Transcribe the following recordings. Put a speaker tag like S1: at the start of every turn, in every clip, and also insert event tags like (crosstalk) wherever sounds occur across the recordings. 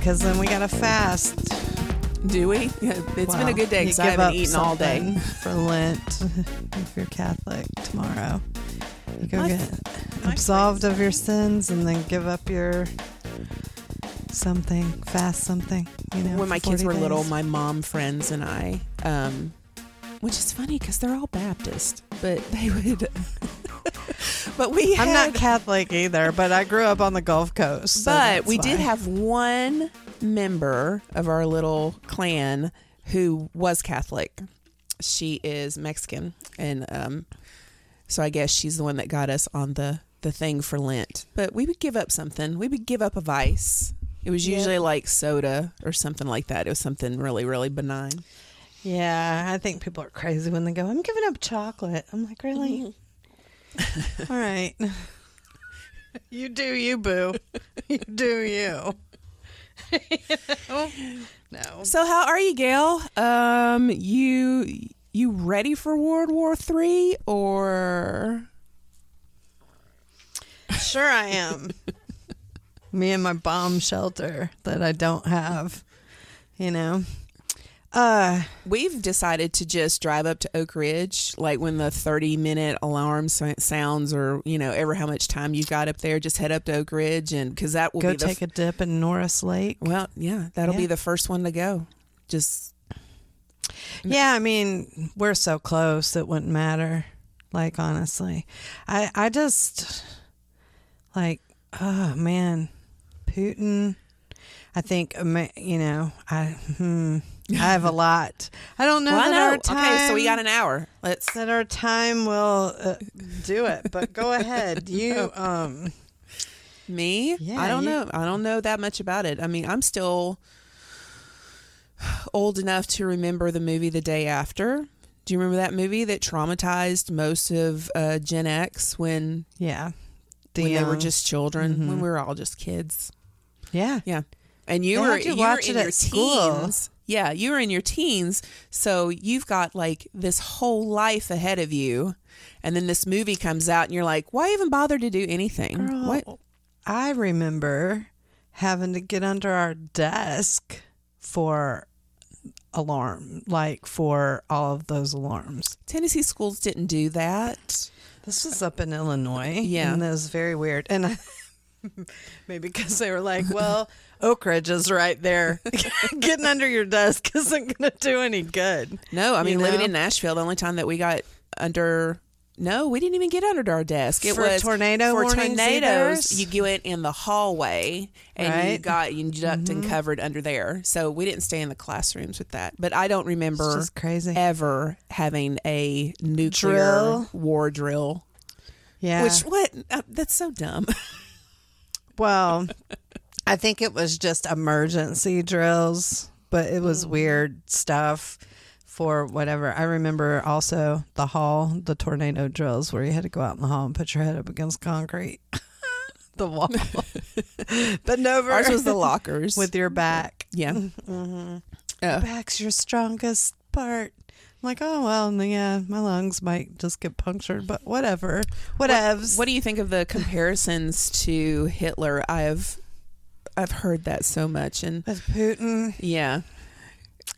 S1: Because then we gotta fast.
S2: Do we? Yeah, It's been a good day
S1: you
S2: because I
S1: give
S2: haven't eaten all day.
S1: something for Lent. (laughs) if you're Catholic tomorrow, you go
S2: My-
S1: get
S2: my
S1: absolved of your sins and then give up your something, fast something. You know,
S2: when my
S1: for
S2: kids
S1: 40
S2: were little,
S1: days.
S2: my mom friends and I, um, which is funny because they're all Baptist, but they would. (laughs) but we had,
S1: I'm not Catholic either, but I grew up on the Gulf Coast. so
S2: but
S1: that's
S2: we did have one member of our little clan who was Catholic. She is Mexican, and um, so I guess she's the one that got us on the the thing for Lent. But we would give up something. We would give up a vice. It was
S1: Yep.
S2: usually like soda or something like that. It was something really, really benign.
S1: Yeah, I think people are crazy when they go, I'm giving up chocolate. I'm like, really? All right. (laughs) you do you, boo. (laughs) you do you. You (laughs) know? No.
S2: So how are you, Gail? Um, you you ready for World War Three or
S1: Sure I am. Me and my bomb shelter that I don't have. You know? Uh
S2: we've decided to just drive up to Oak Ridge, like when the thirty minute alarm sounds, or you know, ever how much time you got up there, just head up to Oak Ridge, and because that will
S1: go
S2: be the
S1: take a dip in Norris Lake.
S2: well, yeah, that'll be the first one to go. Just
S1: Yeah, I mean, we're so close it wouldn't matter. Like honestly. I I just like oh man, Putin. I think you know, I hmm, I have a lot. I don't know
S2: well,
S1: that
S2: know.
S1: our time
S2: Okay, so we got an hour. Let's.
S1: that our time will uh, do it. But go (laughs) ahead. You um
S2: Me?
S1: Yeah,
S2: I don't
S1: you-
S2: know. I don't know that much about it. I mean, I'm still old enough to remember the movie The Day After. Do you remember that movie that traumatized most of uh, Gen X when
S1: yeah. The,
S2: when they were just children,
S1: mhm.
S2: when we were all just kids?
S1: yeah.
S2: Yeah, and you were
S1: you
S2: were
S1: it
S2: in your
S1: at school.
S2: Yeah, you were in your teens, so you've got like this whole life ahead of you, and then this movie comes out, and you're like, why even bother to do anything?
S1: Girl,
S2: What?
S1: I remember having to get under our desk for alarm, like for all of those alarms.
S2: Tennessee schools didn't do that.
S1: This was up in Illinois.
S2: Yeah.
S1: And that was very weird. And I, (laughs) maybe because they were like, well, Oak Ridge is right there. (laughs) Getting under your desk (laughs) isn't going to do any good.
S2: No, I mean
S1: You
S2: living in Nashville, the only time that we got under no, we didn't even get under our desk. It
S1: For
S2: was
S1: tornado
S2: for tornadoes.
S1: either?
S2: You went in the hallway and you
S1: Right. Mm-hmm.
S2: got you ducked and covered under there. So we didn't stay in the classrooms with that. But I don't remember
S1: crazy.
S2: ever having a nuclear
S1: Drill?
S2: war drill.
S1: Yeah.
S2: Which what? Uh, that's so dumb.
S1: Well, (laughs) I think it was just emergency drills, but it was weird stuff for whatever. I remember also the hall, the tornado drills where you had to go out in the hall and put your head up against concrete, (laughs) the wall, (laughs) bend over
S2: Ours was the lockers
S1: with your back.
S2: yeah.
S1: Mm-hmm. Back's your strongest part. I'm like, oh well, yeah, my lungs might just get punctured, but (laughs) whatever, whatevs.
S2: What do you think of the (laughs) comparisons to Hitler? I've I've heard that so much, and
S1: with Putin?
S2: yeah,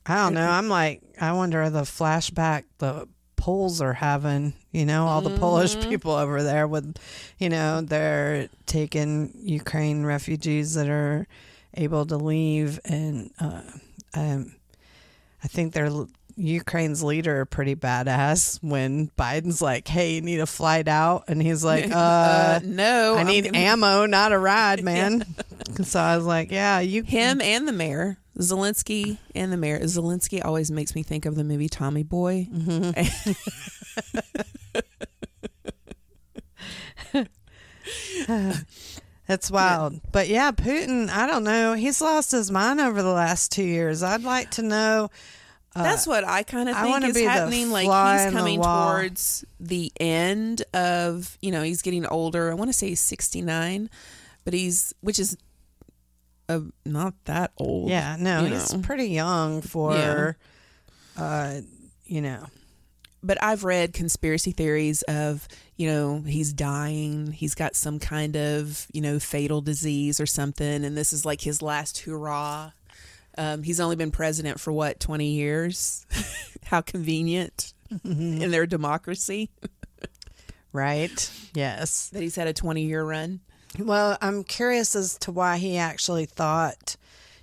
S1: I don't know. I'm like, I wonder the flashback the Poles are having. You know, all the Polish people over there with, you know, they're taking Ukraine refugees that are able to leave, and uh, um, I think they're. Ukraine's leader pretty badass when Biden's like, "Hey, you need a flight out," and he's like, (laughs) "Uh,
S2: no,
S1: I need
S2: gonna- (laughs)
S1: ammo, not a ride, man." So I was like, "Yeah, you (laughs)
S2: him and the mayor, Zelensky and the mayor. Zelensky always makes me think of the movie Tommy Boy.
S1: That's wild. But yeah, Putin, I don't know. He's lost his mind over the last two years. I'd like to know. Uh,
S2: That's what I kind of think is
S1: the
S2: happening. Like he's
S1: in the
S2: coming
S1: wall.
S2: towards the end of, you know, he's getting older. I want to say he's 69, but he's, which is uh, not that old.
S1: Yeah, no, he's
S2: know.
S1: pretty young for, uh, you know.
S2: But I've read conspiracy theories of, you know, he's dying. He's got some kind of, you know, fatal disease or something. And this is like his last hurrah. Um, he's only been president for what, 20 years? (laughs) How convenient in their democracy (laughs)
S1: Right. Yes.
S2: that he's had a 20 year run.
S1: Well, I'm curious as to why he actually thought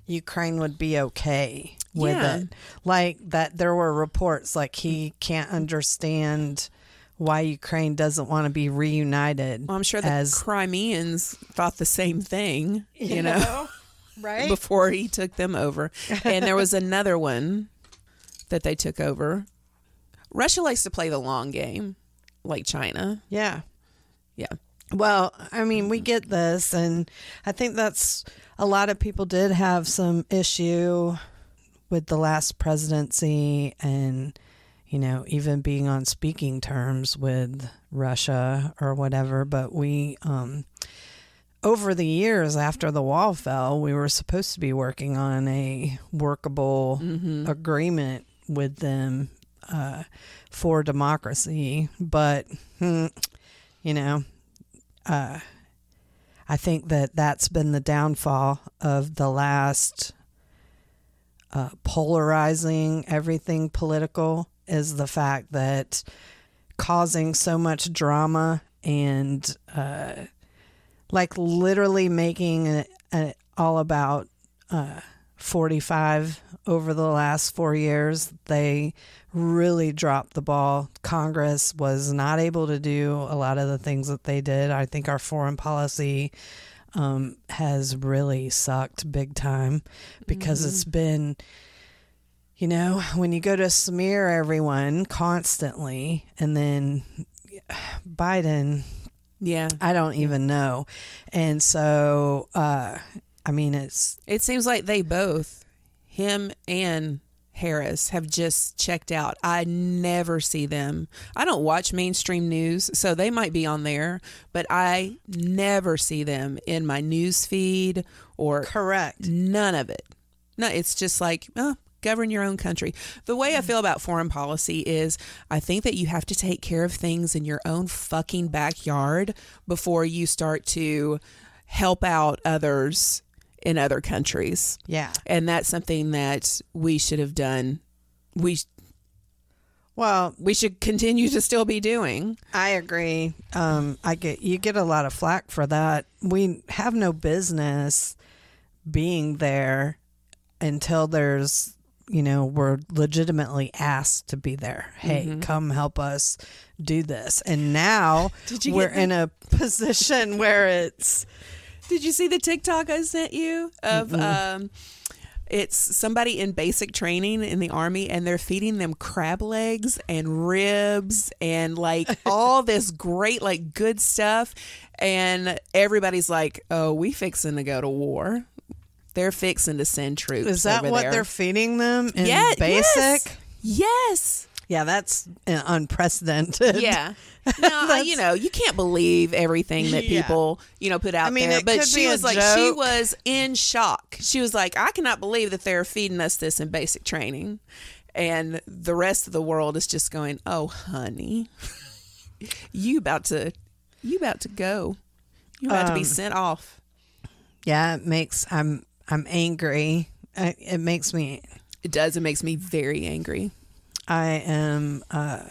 S1: Ukraine would be okay with
S2: Yeah.
S1: it. Like that there were reports like he can't understand why Ukraine doesn't want to be reunited.
S2: Well, I'm sure the
S1: as
S2: Crimeans thought the same thing, you (laughs) know,
S1: right?
S2: before he took them over. And there was another one that they took over. Russia likes to play the long game, like China.
S1: Yeah.
S2: Yeah.
S1: Well, I mean, we get this, and I think that's a lot of people did have some issue with the last presidency and, you know, even being on speaking terms with Russia or whatever. But we, um, over the years after the wall fell, we were supposed to be working on a workable agreement with them uh, for democracy. But, hmm, you know, uh, I think that that's been the downfall of the last uh, polarizing everything political is the fact that causing so much drama and uh, like literally making it, it all about uh, 45 over the last four years. They really dropped the ball. Congress was not able to do a lot of the things that they did. I think our foreign policy um, has really sucked big time because it's been, you know, when you go to smear everyone constantly and then Biden,
S2: Yeah.
S1: I don't even know. And so, uh, I mean, it's
S2: It seems like they both, him and Harris, have just checked out. I never see them. I don't watch mainstream news, so they might be on there, but I never see them in my news feed or
S1: correct.
S2: None of it. No, it's just like, oh, govern your own country. The way I feel about foreign policy is I think that you have to take care of things in your own fucking backyard before you start to help out others in other countries.
S1: Yeah.
S2: And that's something that we should have done. We
S1: Well,
S2: we should continue to still be doing.
S1: I agree. Um, I get you get a lot of flack for that. We have no business being there until there's you know we're legitimately asked to be there. Hey, come help us do this. And now (laughs) we're
S2: get
S1: in a position where it's
S2: Did you see the TikTok I sent you of um it's somebody in basic training in the army and they're feeding them crab legs and ribs and like (laughs) all this great like good stuff and everybody's like, "Oh, we fixing to go to war." They're fixing to send troops.
S1: is that what
S2: there.
S1: they're feeding them in
S2: Yeah,
S1: basic?
S2: Yes. yes.
S1: Yeah, that's uh, unprecedented.
S2: Yeah. (laughs) No, you know, you can't believe everything that
S1: Yeah.
S2: people, you know, put out
S1: I mean,
S2: there. But she was like, she was in shock. She was like, I cannot believe that they're feeding us this in basic training. And the rest of the world is just going, oh, honey, (laughs) you about to, you about to go. You're about to be
S1: Um,
S2: sent off.
S1: Yeah, it makes I'm I'm angry. I, it makes me
S2: It does. It makes me very angry.
S1: I am uh,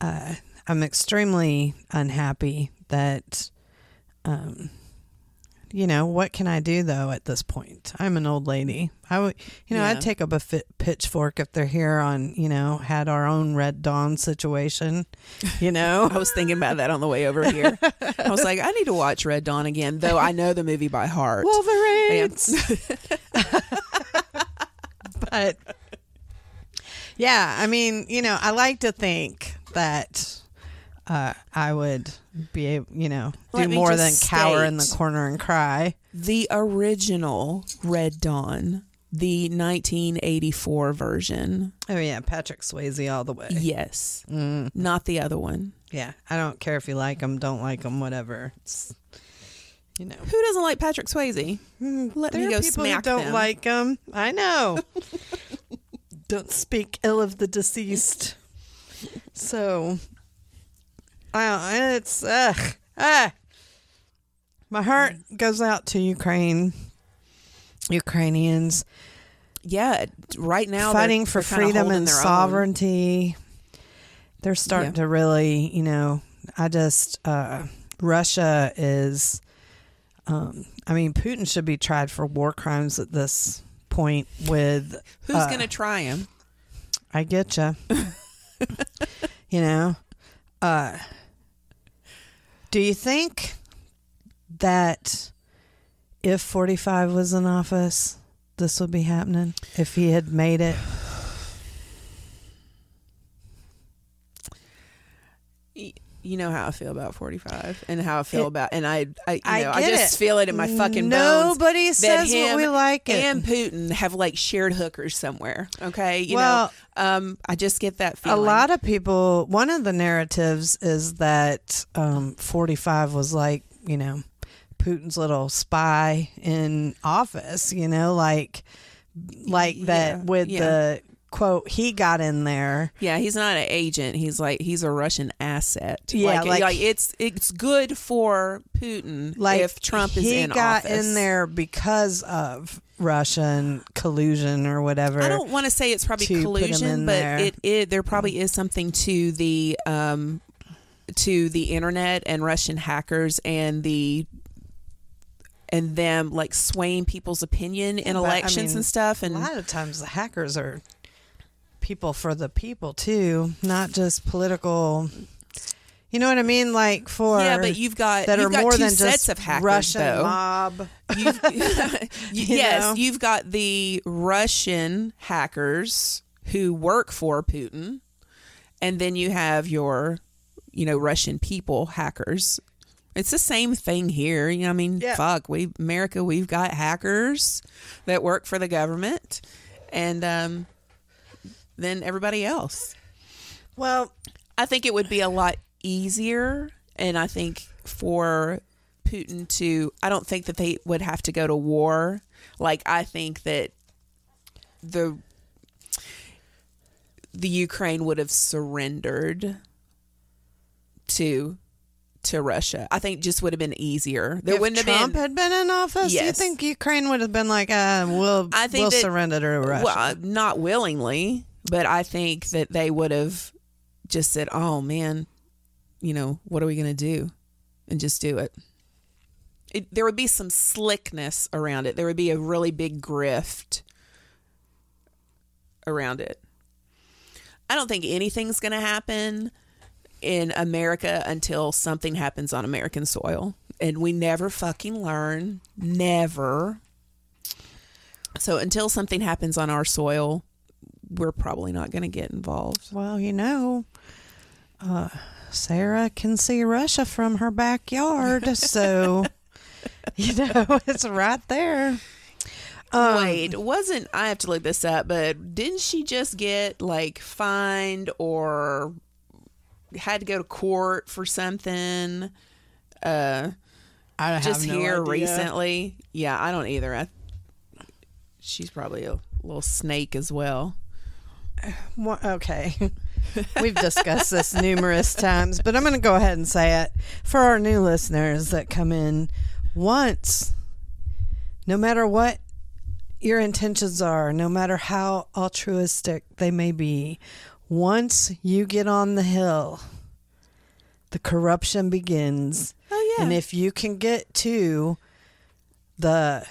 S1: uh, I'm extremely unhappy that um, you know what can I do though at this point? I'm an old lady. I would you know
S2: Yeah.
S1: I'd take up a fit, pitchfork if they're here on you know had our own Red Dawn situation. You know (laughs)
S2: I was thinking about that on the way over here. I was like, I need to watch Red Dawn again, though I know the movie by heart.
S1: Wolverine.
S2: Man. (laughs)
S1: but yeah, I mean, you know, I like to think that uh, I would be able, you know, do
S2: Let
S1: more than cower in the corner and cry.
S2: The original Red Dawn, the 1984 version.
S1: Oh yeah, Patrick Swayze all the way.
S2: Yes,
S1: Mm,
S2: not the other one.
S1: yeah, I don't care if you like them, don't like them, whatever. It's, you know,
S2: Who doesn't like Patrick Swayze? Let
S1: there
S2: me go
S1: are people
S2: smack
S1: who don't
S2: them.
S1: like them. I know. (laughs) don't speak ill of the deceased. So, I it's ugh, ah. My heart goes out to Ukraine, Ukrainians
S2: Yeah, right now
S1: fighting for freedom and
S2: their own.
S1: sovereignty. They're starting
S2: Yeah.
S1: to really, you know, I just uh, Russia is. Um, I mean, Putin should be tried for war crimes at this point. With
S2: Who's
S1: uh,
S2: going to try him?
S1: I get you. (laughs) you know, uh, do you think that if 45 was in office, this would be happening? If he had made it?
S2: You know how I feel about 45 and how I feel
S1: It-
S2: about, and I, I, you
S1: I
S2: know, I just
S1: it.
S2: feel it in my fucking bones.
S1: Nobody says
S2: him
S1: what we like it.
S2: and Putin have like shared hookers somewhere. Okay, you
S1: Well,
S2: know, um, I just get that feeling.
S1: a lot of people. One of the narratives is that um, 45 was like you know Putin's little spy in office. You know, like like that
S2: Yeah,
S1: with
S2: yeah.
S1: the quote he got in there.
S2: Yeah, he's not an agent. He's like he's a Russian asset.
S1: Yeah,
S2: like,
S1: like-
S2: it's it's good for Putin
S1: Like
S2: if Trump is
S1: he
S2: in
S1: got
S2: office.
S1: in there because of Russian collusion or whatever.
S2: I don't want to say it's probably
S1: to put him in
S2: collusion, but
S1: there.
S2: it, it there probably is something to the um to the internet and Russian hackers and the and them like swaying people's opinion in
S1: But, I
S2: elections
S1: mean,
S2: and stuff And a
S1: lot of times the hackers are people for the people too, not just political. You know what I mean? Like for
S2: yeah, but you've got
S1: that
S2: you've
S1: are
S2: got
S1: more than
S2: sets
S1: just
S2: of hackers
S1: Russian
S2: though.
S1: mob.
S2: You've, (laughs) (laughs)
S1: You
S2: yes,
S1: know?
S2: you've got the Russian hackers who work for Putin, and then you have your, you know, Russian people hackers. It's the same thing here. You know, I mean,
S1: Yeah.
S2: fuck, we America, we've got hackers that work for the government, and um, then everybody else.
S1: Well,
S2: I think it would be a lot easier, and I think for Putin to, I don't think that they would have to go to war. Like I think that the the Ukraine would have surrendered to to Russia. I think just would have been easier. There
S1: if
S2: wouldn't
S1: Trump
S2: have been.
S1: had been in office,
S2: Yes.
S1: you think Ukraine would have been like, uh, "We'll,
S2: I think
S1: we'll
S2: that-
S1: surrender to Russia"?
S2: Well, uh, not willingly, but I think that they would have just said, "Oh man, you know, what are we going to do?" and just do it. it. There would be some slickness around it. There would be a really big grift around it. I don't think anything's going to happen in America until something happens on American soil. And we never fucking learn. Never. So until something happens on our soil, we're probably not going to get involved.
S1: Well, you know, uh, Sarah can see Russia from her backyard, so (laughs) you know it's right there. Um,
S2: Wait, wasn't I have to look this up? But didn't she just get like fined or had to go to court for something? Uh,
S1: I have
S2: just
S1: no
S2: here
S1: idea.
S2: recently. Yeah, I don't either. I, she's probably a little snake as well.
S1: Okay. We've discussed this numerous times, but I'm going to go ahead and say it for our new listeners that come in once, no matter what your intentions are, no matter how altruistic they may be, once you get on the hill, the corruption begins.
S2: Oh yeah,
S1: And if you can get to the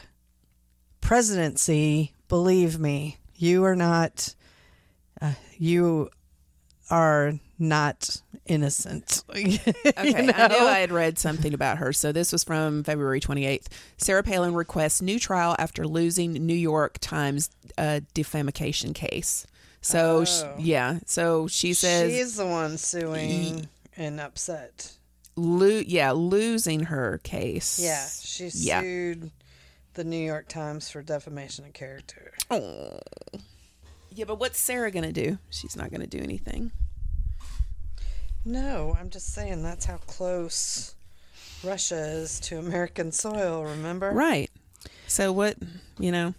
S1: presidency, believe me, you are not, you are not innocent. (laughs)
S2: Okay, I knew I had read something about her. So this was from February 28th. Sarah Palin requests new trial after losing New York Times uh, defamation case. So sh
S1: Oh.
S2: yeah, so she says
S1: She's the one suing. and upset.
S2: Lo- yeah, losing her case.
S1: Yeah, she
S2: Yeah.
S1: sued the New York Times for defamation of character.
S2: Oh. Yeah, but what's Sarah gonna do? She's not gonna do anything.
S1: No, I'm just saying that's how close Russia is to American soil, remember?
S2: Right. So what you know,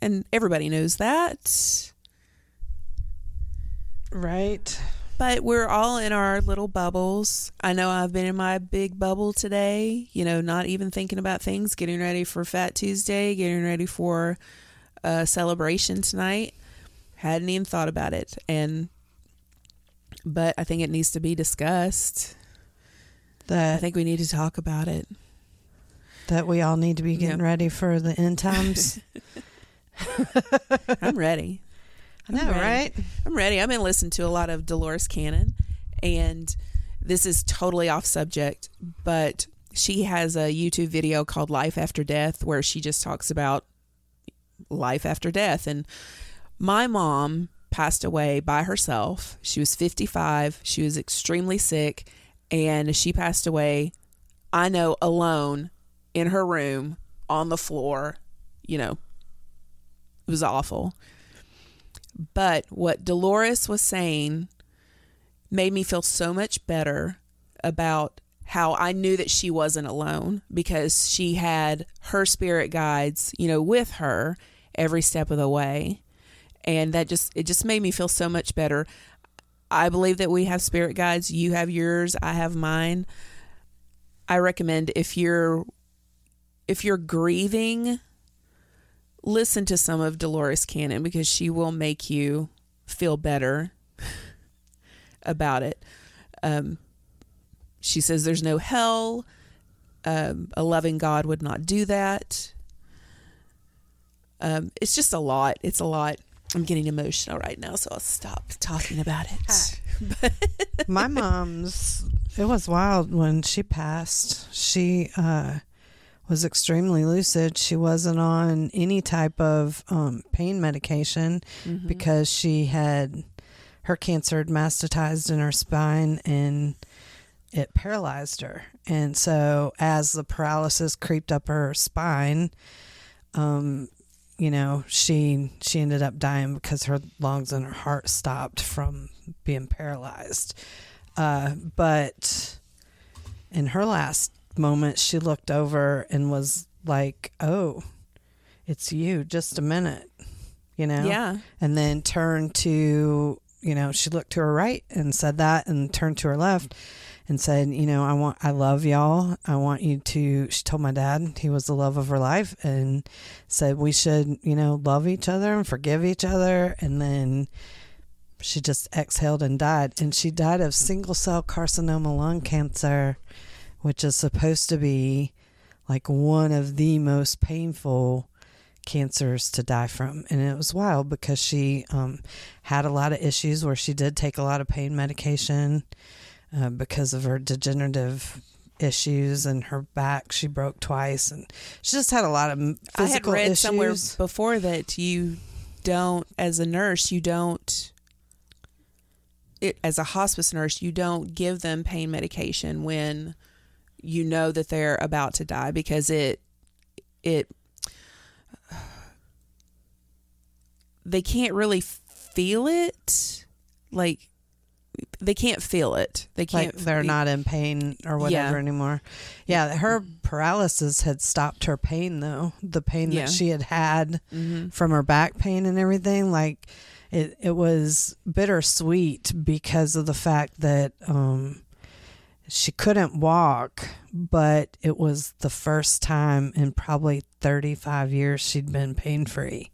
S2: and everybody knows that.
S1: Right.
S2: But we're all in our little bubbles. I know I've been in my big bubble today, you know, not even thinking about things, getting ready for Fat Tuesday, getting ready for a celebration tonight. Hadn't even thought about it. And, but I think it needs to be discussed. I think we need to talk about it.
S1: that we all need to be getting
S2: Yeah.
S1: ready for the end (laughs) times. (laughs)
S2: I'm ready.
S1: I know,
S2: I'm ready.
S1: right?
S2: I'm ready. I've been listening to a lot of Dolores Cannon, and this is totally off subject, but she has a YouTube video called Life After Death where she just talks about life after death. And my mom passed away by herself. She was 55, she was extremely sick, and she passed away, I know, alone in her room on the floor. You know, it was awful. But what Dolores was saying made me feel so much better about how I knew that she wasn't alone because she had her spirit guides, you know, with her every step of the way. And that just it just made me feel so much better. I believe that we have spirit guides, you have yours, I have mine. I recommend if you're if you're grieving listen to some of Dolores Cannon because she will make you feel better (laughs) about it. Um, she says there's no hell. Um, a loving God would not do that. Um, it's just a lot. It's a lot. I'm getting emotional right now, so I'll stop talking about it. (laughs)
S1: but (laughs) My mom's it was wild when she passed. She uh was extremely lucid. She wasn't on any type of um, pain medication
S2: Mhm.
S1: because she had her cancer had metastasized in her spine and it paralyzed her. And so as the paralysis creeped up her spine, um, you know, she she ended up dying because her lungs and her heart stopped from being paralyzed. Uh, but in her last moment, she looked over and was like, "Oh, it's you. Just a minute," you know
S2: Yeah.
S1: and then turned to you know she looked to her right and said that and turned to her left and said you know i want i love y'all. I want you to she told my dad he was the love of her life and said we should you know love each other and forgive each other. And then she just exhaled and died. And she died of single cell carcinoma lung cancer which is supposed to be like one of the most painful cancers to die from. And it was wild because she um, had a lot of issues where she did take a lot of pain medication uh, because of her degenerative issues and her back she broke twice and she just had a lot of m-
S2: I had
S1: physical
S2: read
S1: issues.
S2: somewhere before that you don't, as a nurse, you don't, it, as a hospice nurse, you don't give them pain medication when you know that they're about to die because it, it, they can't really feel it. Like, they can't feel it. They can't.
S1: They're not in pain or whatever
S2: Yeah.
S1: anymore. Yeah, her paralysis had stopped her pain though. The pain
S2: Yeah.
S1: that she had had
S2: hmm
S1: from her back pain and everything like it it was bittersweet because of the fact that um she couldn't walk but it was the first time in probably 35 years she'd been pain free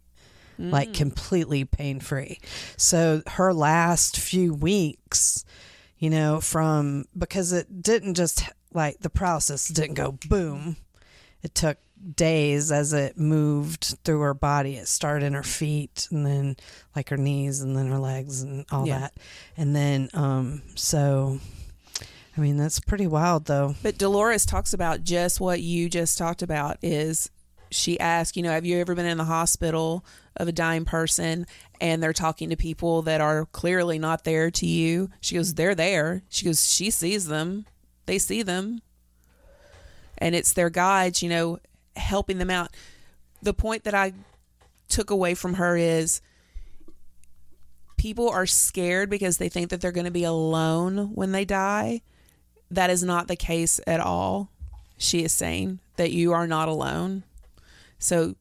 S1: like completely pain free so her last few weeks you know from because it didn't just like the paralysis didn't go boom it took days as it moved through her body. It started in her feet and then like her knees and then her legs and all
S2: Yeah.
S1: that. And then um so I mean that's pretty wild though.
S2: But Dolores talks about just what you just talked about is she asked, you know, have you ever been in the hospital of a dying person and they're talking to people that are clearly not there to you? She goes, they're there. She goes, she sees them. They see them. And it's their guides, you know, helping them out. The point that I took away from her is people are scared because they think that they're going to be alone when they die. That is not the case at all. She is saying that you are not alone. So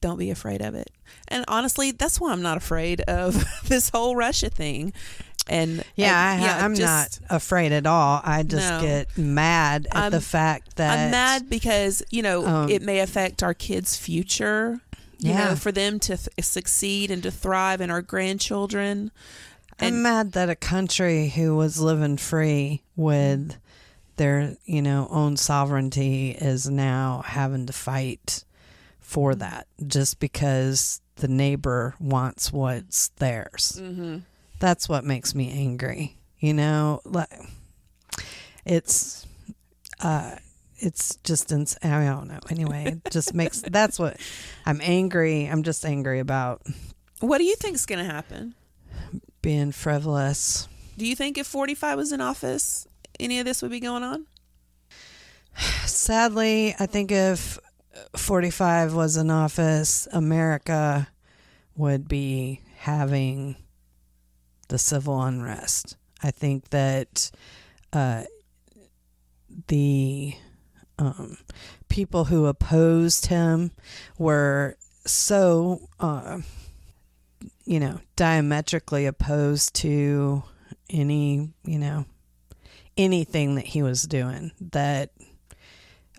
S2: don't be afraid of it. And honestly, that's why I'm not afraid of (laughs) this whole Russia thing. And
S1: Yeah,
S2: and,
S1: I, I'm
S2: just-
S1: not afraid at all. I just
S2: No.
S1: get mad at
S2: I'm-
S1: the fact that
S2: I'm mad because you know
S1: Um,
S2: it may affect our kids' future. You
S1: Yeah.
S2: know, for them to th- succeed and to thrive, and our grandchildren.
S1: I'm
S2: and-
S1: mad that a country who was living free with their, you know, own sovereignty is now having to fight for that just because the neighbor wants what's theirs.
S2: Mm-hmm.
S1: That's what makes me angry. You know, like it's uh it's just ins- I don't know. Anyway, it just makes (laughs) that's what I'm angry. I'm just angry about
S2: What do you think's going to happen?
S1: being frivolous.
S2: Do you think if 45 was in office, any of this would be going on? (sighs)
S1: Sadly, I think if 45 was in office, America would be having the civil unrest. I think that uh, the um, people who opposed him were so, uh, you know, diametrically opposed to any, you know, anything that he was doing that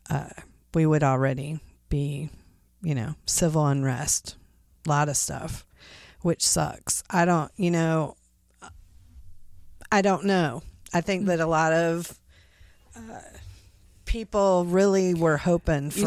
S1: uh, we would already be, you know, civil unrest, a lot of stuff, which sucks. I don't, you know, I don't know. I think that a lot of uh, people really were hoping for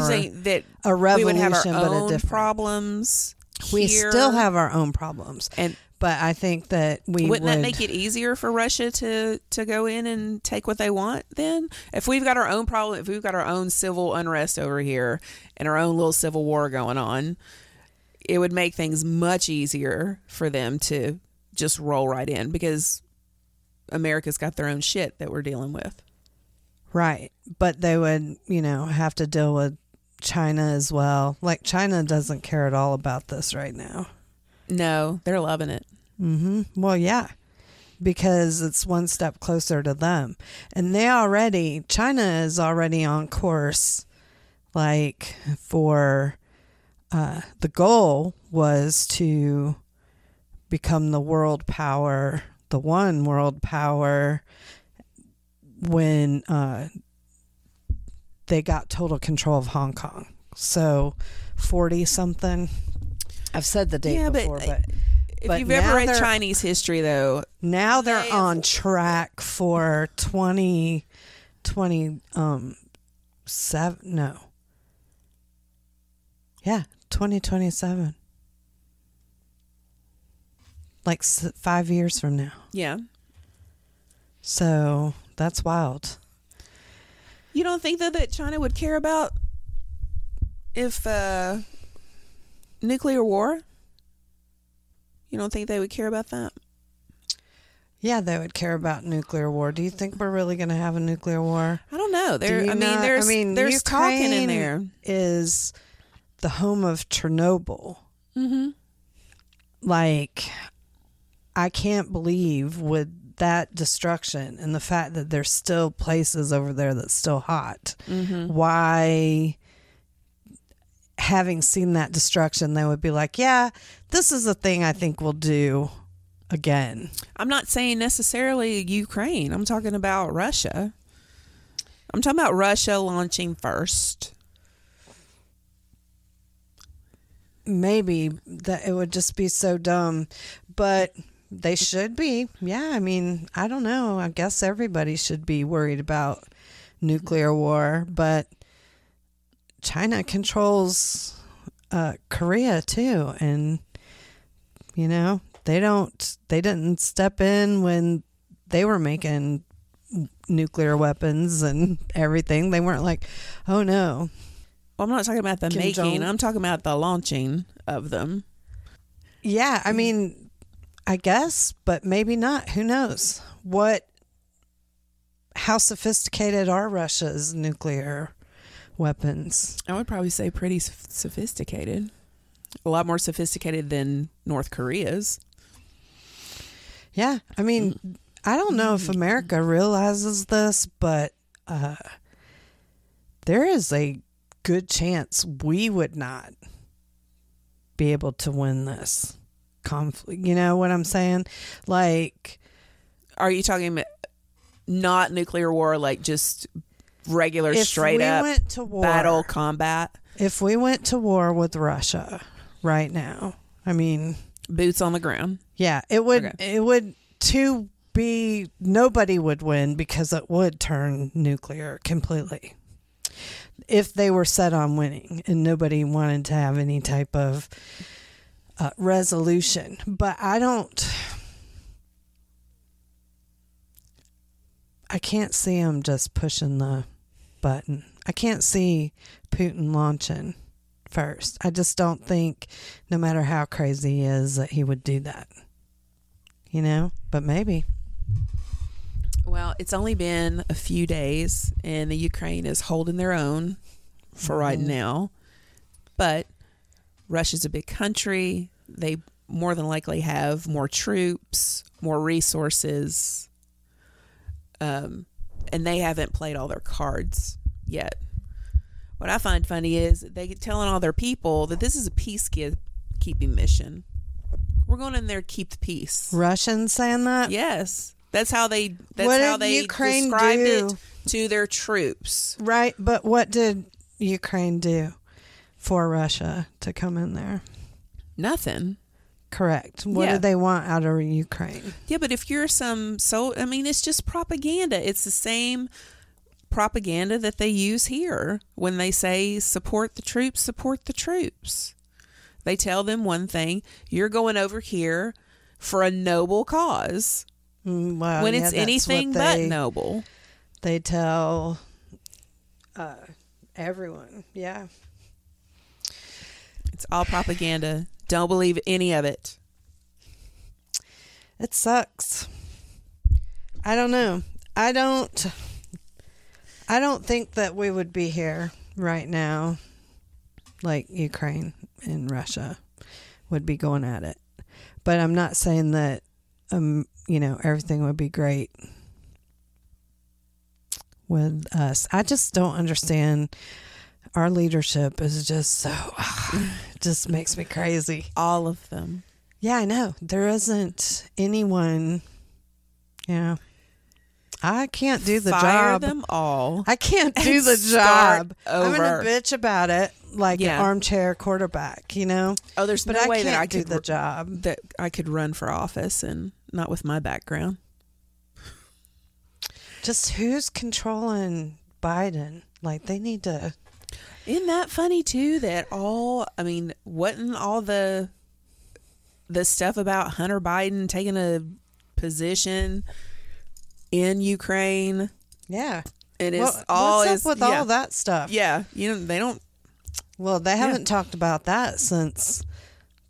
S2: that
S1: a
S2: we
S1: revolution,
S2: would have our
S1: but a different.
S2: problems?
S1: we
S2: here?
S1: still have our own problems,
S2: And
S1: but I think that we
S2: wouldn't
S1: would.
S2: that make it easier for Russia to to go in and take what they want? Then, if we've got our own problem, if we've got our own civil unrest over here and our own little civil war going on, it would make things much easier for them to just roll right in because America's got their own shit that we're dealing with.
S1: Right. But they would, you know, have to deal with China as well. Like China doesn't care at all about this right now.
S2: No, they're loving it.
S1: Mm-hmm. Well, yeah, because it's one step closer to them. And they already, China is already on course, like for uh, the goal was to become the world power, the one world power when uh, they got total control of Hong Kong. So 40 something. I've said the date
S2: Yeah,
S1: before, but
S2: If
S1: But
S2: you've ever read Chinese history, though,
S1: now they're
S2: They-
S1: on track for 20, 20 um, seven, no. Yeah, 2027. Like s- five years from now.
S2: yeah,
S1: So that's wild.
S2: you don't think though that China would care about if uh, nuclear war? You don't think they would care about that?
S1: Yeah, they would care about nuclear war. Do you think we're really going to have a nuclear war?
S2: I don't know. There,
S1: you
S2: I mean,
S1: not- I
S2: there's,
S1: mean,
S2: there's talking in there.
S1: Is the home of Chernobyl.
S2: Mm-hmm.
S1: like I can't believe with that destruction and the fact that there's still places over there that's still hot.
S2: Mm-hmm.
S1: Why having seen that destruction they would be like, "Yeah, this is a thing I think we'll do again."
S2: I'm not saying necessarily Ukraine. I'm talking about Russia. I'm talking about Russia launching first.
S1: Maybe that it would just be so dumb, but they should be. Yeah, I mean, I don't know. I guess everybody should be worried about nuclear war, but China controls uh, Korea too, and you know they don't. They didn't step in when they were making nuclear weapons and (laughs) everything. They weren't like, "Oh no,
S2: I'm not talking about the
S1: Kim
S2: making.
S1: Jong?
S2: I'm talking about the launching of them.
S1: Yeah, I mean, I guess, but maybe not. Who knows? What? How sophisticated are Russia's nuclear weapons?
S2: I would probably say pretty sophisticated. A lot more sophisticated than North Korea's.
S1: Yeah, I mean, I don't know if America realizes this, but uh, there is a good chance we would not be able to win this conflict. You know what I'm saying? Like,
S2: Are you talking about not nuclear war, like just regular
S1: if
S2: straight
S1: we
S2: up
S1: went to war,
S2: battle combat,
S1: if we went to war with Russia right now, I mean,
S2: boots on the ground?
S1: yeah, it would
S2: Okay.
S1: it would to be nobody would win because it would turn nuclear completely. If they were set on winning and nobody wanted to have any type of uh, resolution, but I don't I can't see them just pushing the button. I can't see Putin launching first. I just don't think, no matter how crazy he is, that he would do that. You know, but maybe.
S2: Well, it's only been a few days, and the Ukraine is holding their own for right
S1: Mhm.
S2: now. But Russia's a big country. They more than likely have more troops, more resources, um, and they haven't played all their cards yet. What I find funny is they telling all their people that this is a peacekeeping mission. We're going in there to keep the peace.
S1: Russians saying that?
S2: Yes, that's how they. That's
S1: What
S2: how they
S1: Ukraine
S2: described
S1: do?
S2: it to their troops.
S1: Right, but what did Ukraine do for Russia to come in there?
S2: Nothing.
S1: Correct. What
S2: Yeah.
S1: do they want out of Ukraine?
S2: Yeah, but if you're some so, I mean, it's just propaganda. It's the same propaganda that they use here when they say support the troops, support the troops. They tell them one thing: you're going over here for a noble cause.
S1: Mm, Well,
S2: when it's anything
S1: what
S2: but noble.
S1: they tell uh, everyone. Yeah.
S2: It's all propaganda. Don't believe any of it.
S1: It sucks. I don't know. I don't I don't think that we would be here right now like Ukraine and Russia would be going at it. But I'm not saying that um you know everything would be great with us. I just don't understand our leadership is just so (sighs) it just makes me crazy.
S2: All of them.
S1: Yeah, I know. There isn't anyone. Yeah. I can't do the
S2: Fire
S1: job.
S2: them all.
S1: I can't do the job. I'm
S2: over.
S1: gonna bitch about it like
S2: Yeah.
S1: an armchair quarterback, you know.
S2: Oh, there's
S1: But
S2: no
S1: I
S2: way that I
S1: do the job.
S2: that I could run for office and not with my background.
S1: Just who's controlling Biden? Like they need to.
S2: Isn't that funny too? That all I mean, wasn't all the the stuff about Hunter Biden taking a position in Ukraine
S1: Yeah.
S2: it's
S1: What-
S2: all
S1: what's
S2: is
S1: up with
S2: yeah,
S1: all that stuff?
S2: Yeah, you know they don't.
S1: Well, they haven't talked about that since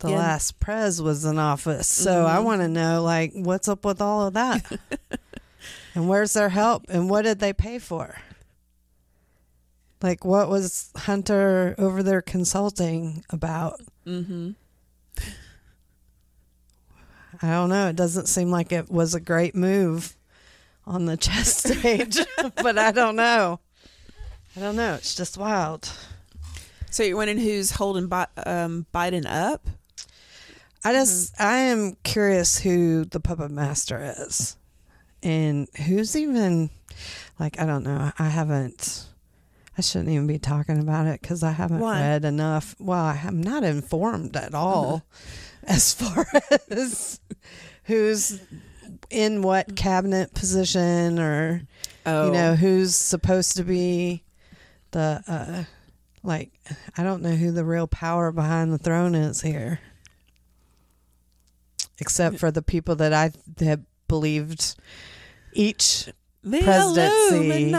S1: the
S2: Yeah.
S1: last prez was in office. So I
S2: Mhm.
S1: want to know, like, what's up with all of that? (laughs) and where's their help? And what did they pay for? Like, what was Hunter over there consulting about?
S2: Mm-hmm.
S1: I don't know. It doesn't seem like it was a great move on the chess (laughs) stage, (laughs) but I don't know. I don't know. It's just wild.
S2: So you're wondering who's holding Bi- um, Biden up?
S1: I just I am curious who the puppet master is, and who's even like I don't know. I haven't. I shouldn't even be talking about it because I haven't
S2: Why?
S1: read enough. Well, I'm not informed at all (laughs) as far as who's in what cabinet position or
S2: Oh,
S1: you know who's supposed to be the uh like I don't know who the real power behind the throne is here. Except for the people that I have believed each
S2: the
S1: presidency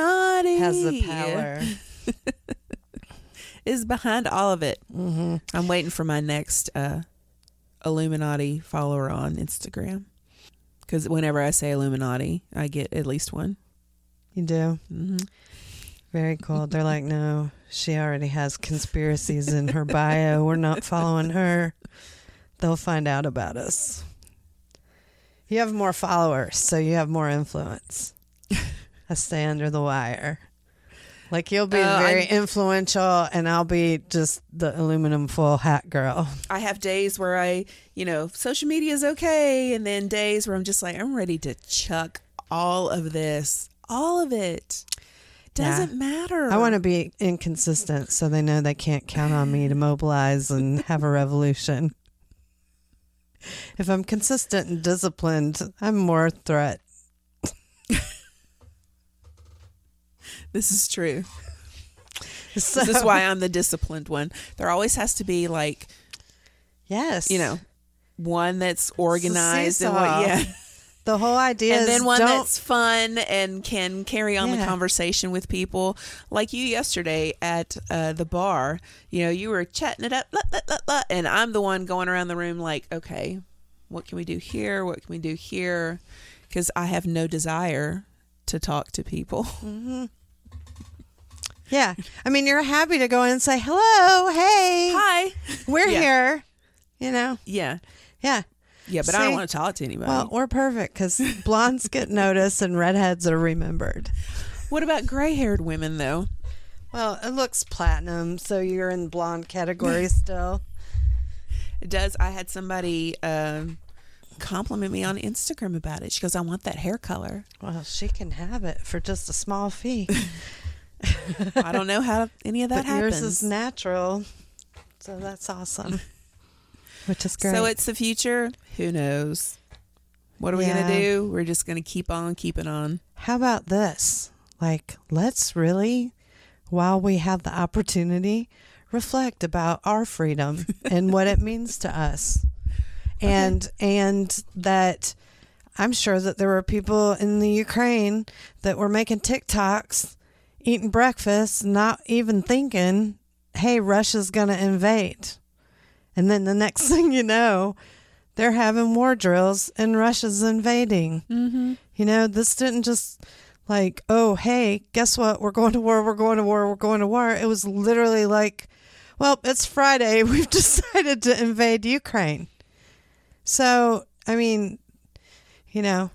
S1: has the power. (laughs)
S2: is behind all of it. Mm-hmm. I'm waiting for my next uh, Illuminati follower on Instagram because whenever I say Illuminati, I get at least one.
S1: You do? Mm-hmm. Very cool. They're like, no, she already has conspiracies in her bio. We're not following her. They'll find out about us. You have more followers, so you have more influence. (laughs) I stay under the wire. Like you'll be uh, very I'm, influential, and I'll be just the aluminum foil hat girl. (laughs)
S2: I have days where I, you know, social media is okay, and then days where I'm just like, I'm ready to chuck all of this, all of it. Doesn't yeah. matter.
S1: I want to be inconsistent, so they know they can't count on me to mobilize and (laughs) have a revolution. If I'm consistent and disciplined, I'm more threat.
S2: This is true. (laughs) So, this is why I'm the disciplined one. There always has to be like,
S1: yes,
S2: you know, one that's organized and what, yeah.
S1: The whole idea
S2: and then one that's fun and can carry on yeah. the conversation with people, like you yesterday at uh, the bar. You know, you were chatting it up, and I'm the one going around the room like, okay, what can we do here? What can we do here? Because I have no desire to talk to people.
S1: Mm-hmm. Yeah. I mean, you're happy to go in and say, hello, hey,
S2: hi,
S1: we're yeah. here. You know?
S2: Yeah.
S1: Yeah.
S2: Yeah, but See, I don't want to talk to anybody.
S1: Well, we're perfect because blondes get noticed and redheads are remembered.
S2: What about gray haired women, though?
S1: Well, it looks platinum, so you're in the blonde category (laughs) still.
S2: It does. I had somebody um, compliment me on Instagram about it. She goes, I want that hair color.
S1: Well, she can have it for just a small fee. (laughs)
S2: I don't know how any of that but happens.
S1: Yours is natural. So that's awesome. (laughs) Which is great.
S2: So it's the future. Who knows? What are we going to do? We're just going to keep on keeping on.
S1: How about this? Like, let's really, while we have the opportunity, reflect about our freedom (laughs) and what it means to us. And okay. and that I'm sure that there were people in the Ukraine that were making TikToks, eating breakfast, not even thinking, "Hey, Russia's going to invade." And then the (laughs) next thing you know, they're having war drills and Russia's invading. Mm-hmm. You know, this didn't just like, oh, hey, guess what? We're going to war. We're going to war. We're going to war. It was literally like, well, it's Friday. (laughs) We've decided to invade Ukraine. So, I mean, you know,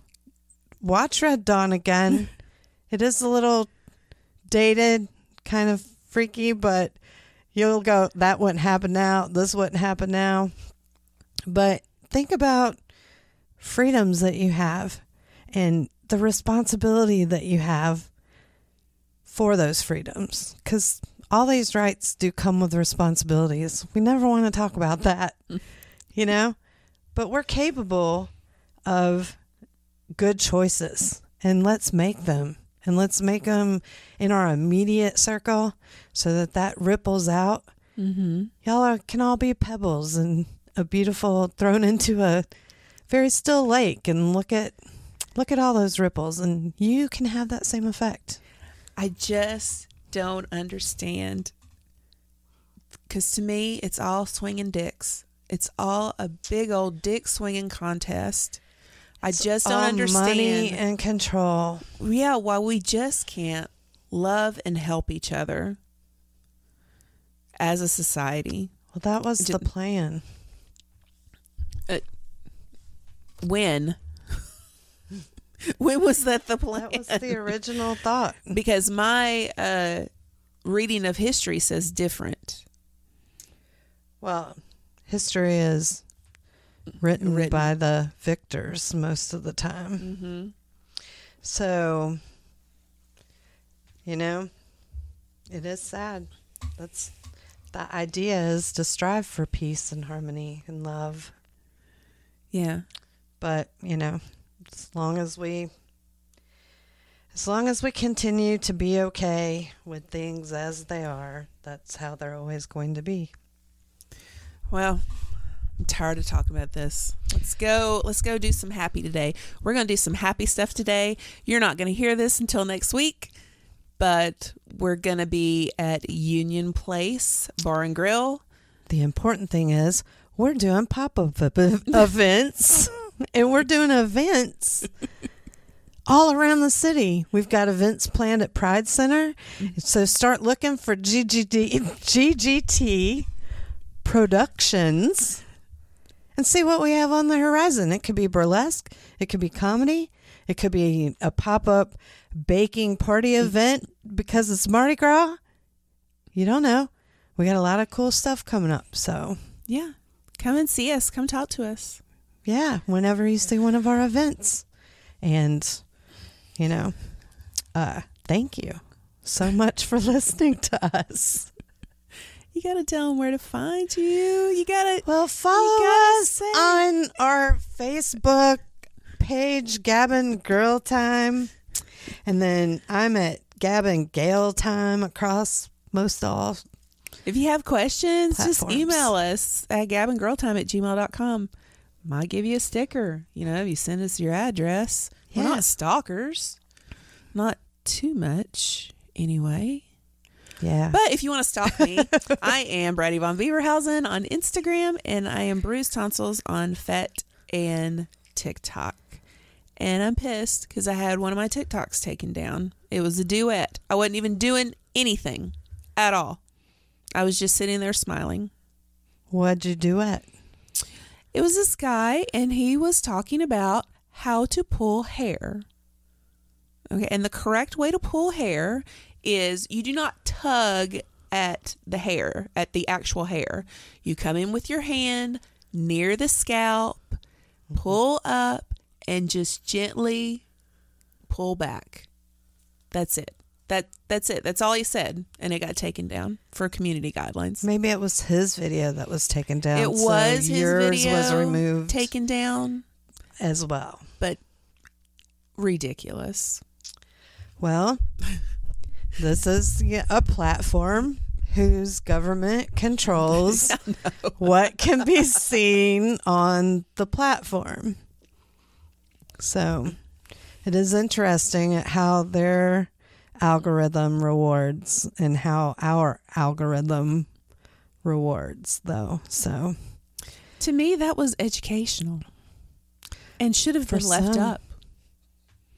S1: watch Red Dawn again. (laughs) it is a little dated, kind of freaky, but you'll go, that wouldn't happen now. This wouldn't happen now. But think about freedoms that you have and the responsibility that you have for those freedoms. Because all these rights do come with responsibilities. We never want to talk about that, (laughs) you know? But we're capable of good choices and let's make them and let's make them in our immediate circle so that that ripples out. Mm-hmm. Y'all are, can all be pebbles and a beautiful thrown into a very still lake and look at look at all those ripples and you can have that same effect.
S2: I just don't understand. Because to me, it's all swinging dicks. It's all a big old dick swinging contest. I just don't understand. Money
S1: and control.
S2: Yeah, why we just can't love and help each other as a society.
S1: Well, that was the plan.
S2: Uh, when? (laughs) when was that the plan?
S1: That was the original thought. (laughs)
S2: because my uh, reading of history says different.
S1: Well, history is written, written. by the victors most of the time. Mm-hmm. So, you know, it is sad. That's the idea is to strive for peace and harmony and love.
S2: Yeah.
S1: But, you know, as long as we as long as we continue to be okay with things as they are, that's how they're always going to be.
S2: Well, I'm tired of talking about this. Let's go. Let's go do some happy today. We're going to do some happy stuff today. You're not going to hear this until next week, but we're going to be at Union Place Bar and Grill.
S1: The important thing is we're doing pop up (laughs) events (laughs) and we're doing events all around the city. We've got events planned at Pride Center. Mm-hmm. So start looking for GGD, GGT Productions and see what we have on the horizon. It could be burlesque, it could be comedy, it could be a pop up baking party event because it's Mardi Gras. You don't know. We got a lot of cool stuff coming up. So,
S2: Yeah. Come and see us. Come talk to us.
S1: yeah, whenever you see one of our events. And, you know, uh, thank you so much for (laughs) listening to us.
S2: You got to tell them where to find you. You got to.
S1: Well, follow
S2: gotta
S1: us
S2: say-
S1: on our Facebook page, Gab and Girl Time. And then I'm at Gavin Gale Time across most all.
S2: If you have questions, just email us at gabandgirltime at gmail.com. Might give you a sticker. You know, if you send us your address. We're not stalkers. Not too much, anyway.
S1: Yeah.
S2: But if you want to stalk me, (laughs) I am Brady Von Beaverhausen on Instagram, and I am Bruce Tonsils on FET and TikTok. And I'm pissed because I had one of my TikToks taken down. It was a duet. I wasn't even doing anything at all. I was just sitting there smiling.
S1: What'd you do it?
S2: It was this guy, and he was talking about how to pull hair. Okay, and the correct way to pull hair is you do not tug at the hair, at the actual hair. You come in with your hand near the scalp, mm-hmm. pull up, and just gently pull back. That's it. That that's it. That's all he said, and it got taken down for community guidelines.
S1: Maybe it was his video that was taken down.
S2: It
S1: so
S2: was his
S1: yours
S2: video
S1: was removed
S2: taken down,
S1: as well.
S2: but ridiculous.
S1: Well, this is a platform whose government controls (laughs) what can be seen on the platform. So it is interesting at how their algorithm rewards and how our algorithm rewards, though. So
S2: To me, that was educational and should have been left
S1: some.
S2: up.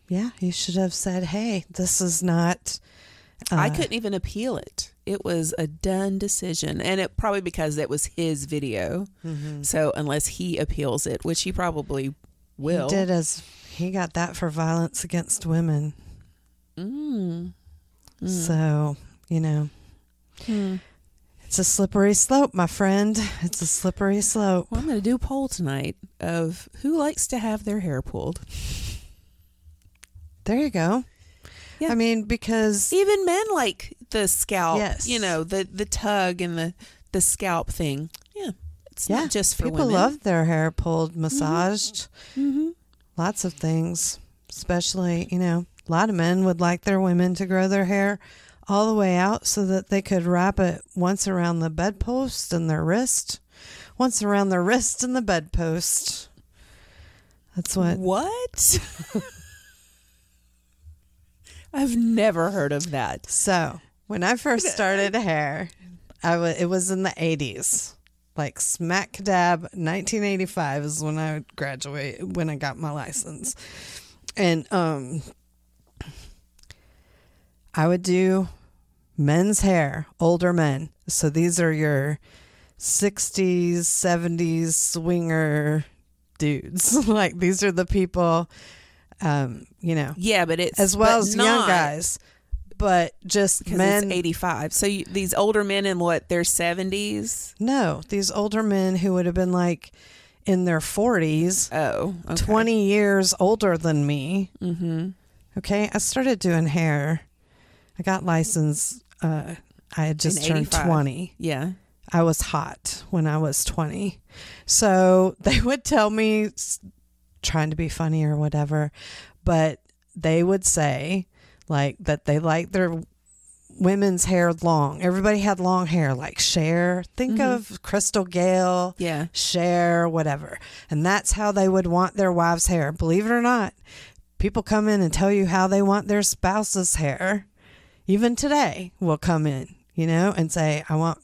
S1: yeah, you should have said, "Hey, this is not."
S2: I
S1: uh,
S2: couldn't even appeal it. It was a done decision, and it probably because it was his video.
S1: mhm.
S2: So unless he appeals it, which he probably will,
S1: He did as he got that for violence against women.
S2: Mm. Mm.
S1: So, you know,
S2: Hmm.
S1: it's a slippery slope, my friend. It's a slippery slope.
S2: Well, I'm going to do a poll tonight of who likes to have their hair pulled.
S1: There you go.
S2: Yeah.
S1: I mean, because
S2: Even men like the scalp,
S1: Yes.
S2: you know, the the tug and the the scalp thing. Yeah, it's
S1: yeah,
S2: not just for women.
S1: people
S2: women.
S1: love their hair pulled, massaged,
S2: hmm
S1: lots of things. Especially, you know, a lot of men would like their women to grow their hair all the way out so that they could wrap it once around the bedpost and their wrist, once around their wrist and the bedpost. That's what
S2: What? (laughs) I've never heard of that.
S1: So when I first started hair, I it was in the eighties, like smack dab 1985 is when I graduated when I got my license, and um, I would do men's hair, older men. So these are your 60s, 70s swinger dudes. (laughs) like these are the people, um, you know,
S2: Yeah, but it's
S1: as well as young guys, but just men.
S2: it's 85. So you, these older men in what their 70s?
S1: No, these older men who would have been like in their 40s,
S2: Oh, okay.
S1: 20 years older than me.
S2: Mm-hmm.
S1: Okay, I started doing hair. I got licensed. Uh, I had just
S2: In
S1: turned
S2: 85.
S1: 20.
S2: Yeah.
S1: I was hot when I was 20. So (laughs) they would tell me, trying to be funny or whatever, but they would say, like, that they like their women's hair long. Everybody had long hair, like Cher. Think
S2: Mhm.
S1: of Crystal Gayle,
S2: Yeah.
S1: Cher, whatever. And that's how they would want their wives' hair. Believe it or not, people come in and tell you how they want their spouse's hair. even today, will come in, you know, and say, I want,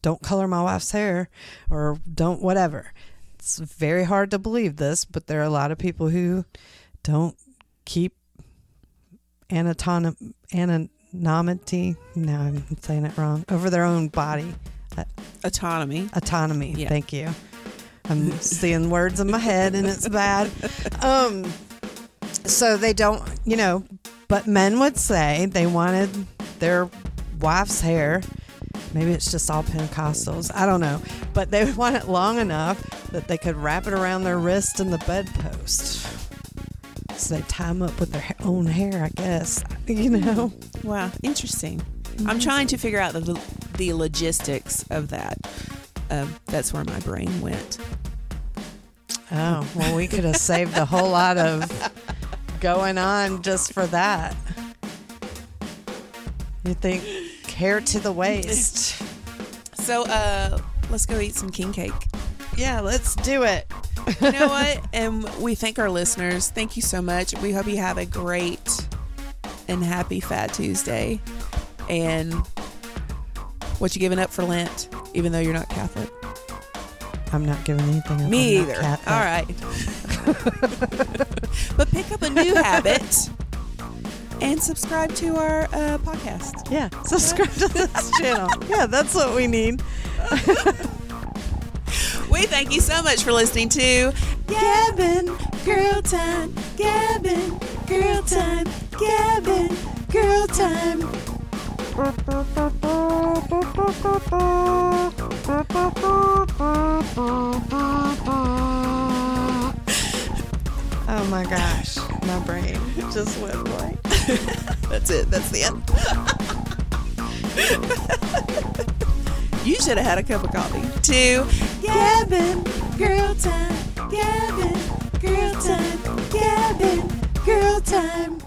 S1: don't color my wife's hair or don't whatever. It's very hard to believe this, but there are a lot of people who don't keep anatom- anonymity. No, I'm saying it wrong. Over their own body
S2: Autonomy.
S1: autonomy.
S2: Yeah.
S1: Thank you. I'm seeing words in my head and it's bad. (laughs) Um, so they don't, you know, but men would say they wanted their wife's hair. Maybe it's just all Pentecostals. I don't know. But they would (laughs) want it long enough that they could wrap it around their wrist and the bedpost. So they tie them up with their own hair, I guess. (laughs) You know?
S2: Wow, interesting. I'm trying to figure out the the logistics of that. Um, that's where my brain went.
S1: Oh, well, we could have saved a whole lot of going on just for that. You think hair to the waist? (laughs)
S2: So, uh, let's go eat some king cake.
S1: Yeah, let's do it.
S2: You know what? (laughs) and we thank our listeners. Thank you so much. We hope you have a great and happy Fat Tuesday. And what you giving up for Lent, even though you're not Catholic?
S1: I'm not giving anything up.
S2: Me
S1: I'm
S2: either. All right. (laughs) but pick up a new habit and subscribe to our uh, podcast.
S1: Yeah, subscribe to this (laughs) channel. Yeah, that's what we need.
S2: We thank you so much for listening to Gab and Girl Time. Gab and Girl Time. Gab and Girl Time. (laughs)
S1: Oh my gosh, my brain just went blank. (laughs)
S2: That's it. That's the end. (laughs) you should have had a cup of coffee. To Gab and Girl Time. Gab and Girl Time. Gab and Girl Time.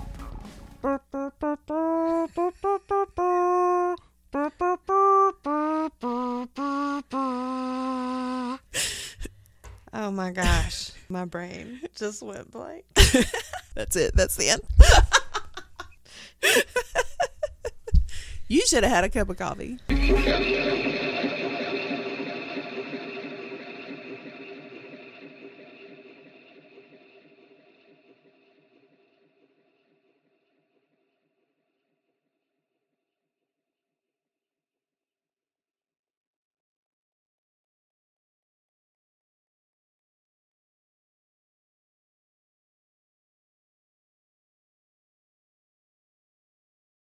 S1: Oh my gosh, my brain just went blank. (laughs)
S2: That's it. That's the end. you should have had a cup of coffee.